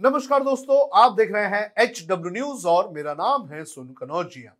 नमस्कार दोस्तों, आप देख रहे हैं एच डब्ल्यू न्यूज़ और मेरा नाम है सुन कनौजिया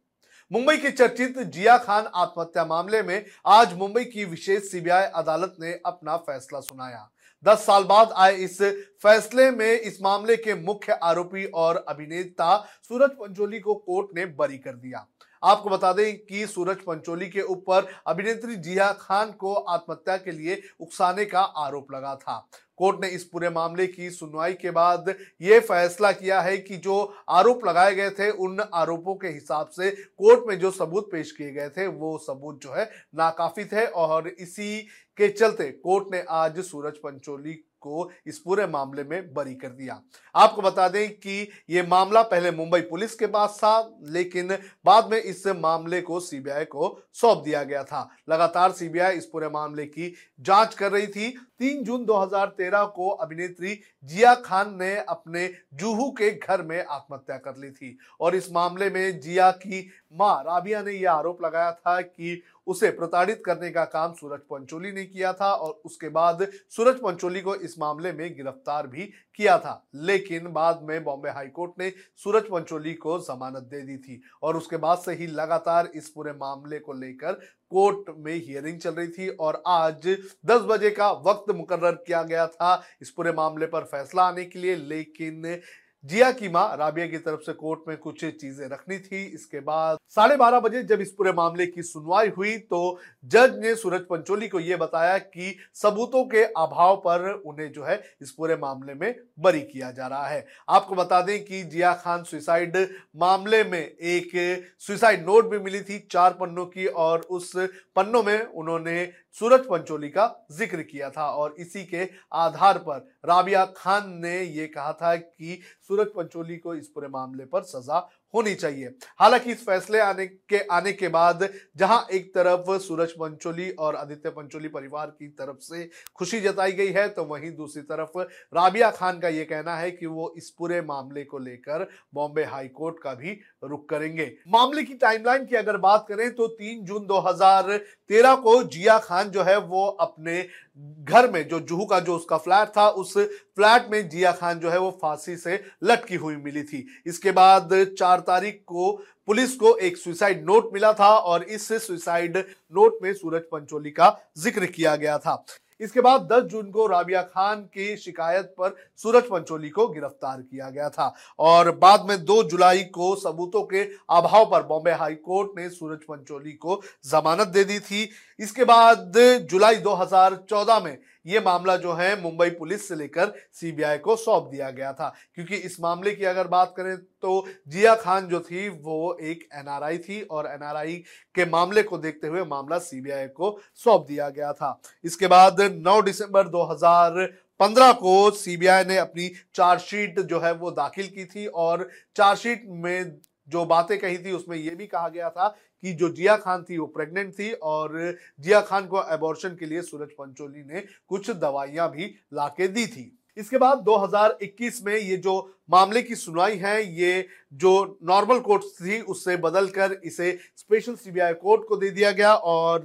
मुंबई के चर्चित जिया खान आत्महत्या मामले में आज मुंबई की विशेष सीबीआई अदालत ने अपना फैसला सुनाया। दस साल बाद आए इस फैसले में इस मामले के मुख्य आरोपी और अभिनेता सूरज पंचोली को कोर्ट ने बरी कर दिया। आपको बता दें कि सूरज पंचोली के ऊपर अभिनेत्री जिया खान को आत्महत्या के लिए उकसाने का आरोप लगा था। कोर्ट ने इस पूरे मामले की सुनवाई के बाद यह फैसला किया है कि जो आरोप लगाए गए थे, उन आरोपों के हिसाब से कोर्ट में जो सबूत पेश किए गए थे, वो सबूत जो है नाकाफी थे और इसी के चलते कोर्ट ने आज सूरज पंचोली को इस पूरे मामले में बरी कर दिया। आपको बता दें कि यह मामला पहले मुंबई पुलिस के पास था, लेकिन बाद में इस मामले को सीबीआई को सौंप दिया गया था। लगातार सीबीआई इस पूरे मामले की जाँच कर रही थी। तीन जून 2013 को अभिनेत्री जिया खान ने अपने जूहू के घर में आत्महत्या कर ली थी। और इस मामले में जिया की माँ राबिया ने यह आरोप लगाया था कि उसे प्रताड़ित करने का काम सूरज पंचोली ने किया था और उसके बाद सूरज पंचोली को इस मामले में गिरफ़्तार भी किया था। लेकिन बाद में बॉम्बे हाईकोर्ट ने सूरज पंचोली को जमानत दे दी थी और उसके बाद से ही लगातार इस पूरे मामले को लेकर कोर्ट में हियरिंग चल रही थी और आज 10 बजे का वक्त मुकर्र किया गया था इस पूरे मामले पर फैसला आने के लिए। लेकिन जिया की माँ राबिया की तरफ़ से कोर्ट में कुछ चीज़ें रखनी थी। इसके बाद साढ़े बारह बजे जब इस पूरे मामले की सुनवाई हुई तो जज ने सूरज पंचोली को यह बताया कि सबूतों के अभाव पर उन्हें जो है इस पूरे मामले में बरी किया जा रहा है। आपको बता दें कि जिया खान सुसाइड मामले में एक सुसाइड नोट भी मिली थी चार पन्नों की और उस पन्नों में उन्होंने सूरज पंचोली का ज़िक्र किया था और इसी के आधार पर राबिया खान ने यह कहा था कि सूरज पंचोली को इस पूरे मामले पर सजा होनी चाहिए। हालाँकि इस फैसले आने के आने के बाद जहाँ एक तरफ़ सूरज पंचोली और आदित्य पंचोली परिवार की तरफ़ से खुशी जताई गई है तो वहीं दूसरी तरफ़ राबिया खान का यह कहना है कि वो इस पूरे मामले को लेकर बॉम्बे हाई कोर्ट का भी रुख करेंगे। मामले की टाइमलाइन की अगर बात करें तो तीन जून दो हज़ार तेरह को जिया खान जो है, वो अपने घर में जो जुहू का जो उसका फ्लैट था, उस फ्लैट में जिया खान जो है वो फांसी से लटकी हुई मिली थी। इसके बाद चार तारीख को पुलिस को एक सुसाइड नोट मिला था और इस सुसाइड नोट में सूरज पंचोली का ज़िक्र किया गया था। इसके बाद 10 जून को राबिया खान की शिकायत पर सूरज पंचोली को गिरफ़्तार किया गया था और बाद में 2 जुलाई को सबूतों के अभाव पर बॉम्बे हाई कोर्ट ने सूरज पंचोली को जमानत दे दी थी। इसके बाद जुलाई 2014 में ये मामला जो है मुंबई पुलिस से लेकर सीबीआई को सौंप दिया गया था। क्योंकि इस मामले की अगर बात करें तो जिया खान जो थी, वो एक एनआरआई थी और एनआरआई के मामले को देखते हुए मामला सीबीआई को सौंप दिया गया था। इसके बाद 9 दिसंबर 2015 को सीबीआई ने अपनी चार्जशीट जो है वो दाखिल की थी और चार्जशीट में जो बातें कही थी, उसमें यह भी कहा गया था कि जो जिया खान थी, वो प्रेग्नेंट थी और जिया खान को एबॉर्शन के लिए सूरज पंचोली ने कुछ दवाइयाँ भी लाके दी थी। इसके बाद 2021 में ये जो मामले की सुनवाई है। ये जो नॉर्मल कोर्ट थी, उससे बदलकर इसे स्पेशल सीबीआई कोर्ट को दे दिया गया और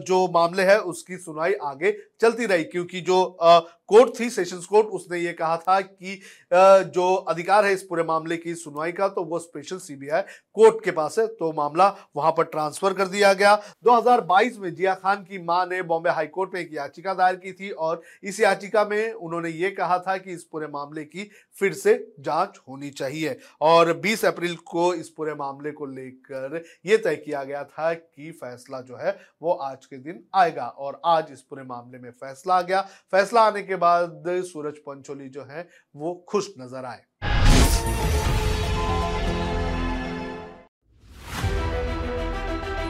जो मामले है, उसकी सुनवाई आगे चलती रही। क्योंकि जो कोर्ट थी सेशंस कोर्ट उसने ये कहा था कि जो अधिकार है इस पूरे मामले की सुनवाई का तो वो स्पेशल सीबीआई कोर्ट के पास है। तो मामला वहाँ पर ट्रांसफ़र कर दिया गया। 2022 में जिया खान की माँ ने बॉम्बे हाईकोर्ट में एक याचिका दायर की थी और इस याचिका में उन्होंने ये कहा था कि इस पूरे मामले की फिर से जाँच होनी चाहिए और 20 अप्रैल को इस पूरे मामले को लेकर यह तय किया गया था कि फैसला जो है वो आज के दिन आएगा और आज इस पूरे मामले में फैसला आ गया फैसला आने के बाद सूरज पंचोली जो है वो खुश नज़र आए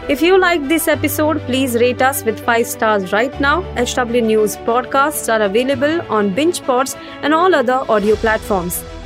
If you like this episode, please rate us with 5 stars right now. HW News podcasts are available on BingePods and all other audio platforms.